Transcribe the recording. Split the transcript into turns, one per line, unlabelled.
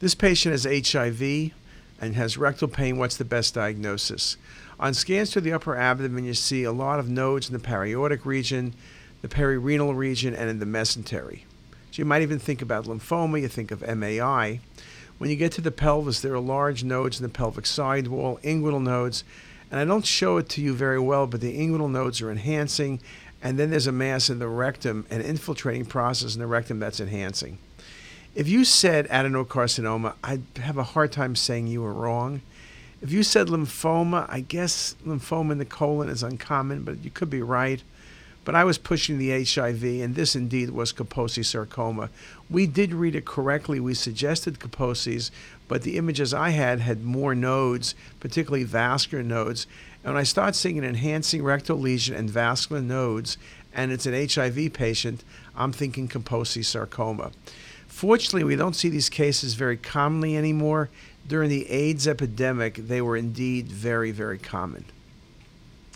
This patient has HIV and has rectal pain. What's the best diagnosis? On scans to the upper abdomen, you see a lot of nodes in the paraortic region, the perirenal region, and in the mesentery. So you might even think about lymphoma, you think of MAI. When you get to the pelvis, there are large nodes in the pelvic sidewall, inguinal nodes, and I don't show it to you very well, but the inguinal nodes are enhancing, and then there's a mass in the rectum, an infiltrating process in the rectum that's enhancing. If you said adenocarcinoma, I'd have a hard time saying you were wrong. If you said lymphoma, I guess lymphoma in the colon is uncommon, but you could be right. But I was pushing the HIV, and this indeed was Kaposi sarcoma. We did read it correctly. We suggested Kaposi's, but the images I had had more nodes, particularly vascular nodes. And when I start seeing an enhancing rectal lesion and vascular nodes, and it's an HIV patient, I'm thinking Kaposi sarcoma. Fortunately, we don't see these cases very commonly anymore. During the AIDS epidemic, they were indeed very, very common.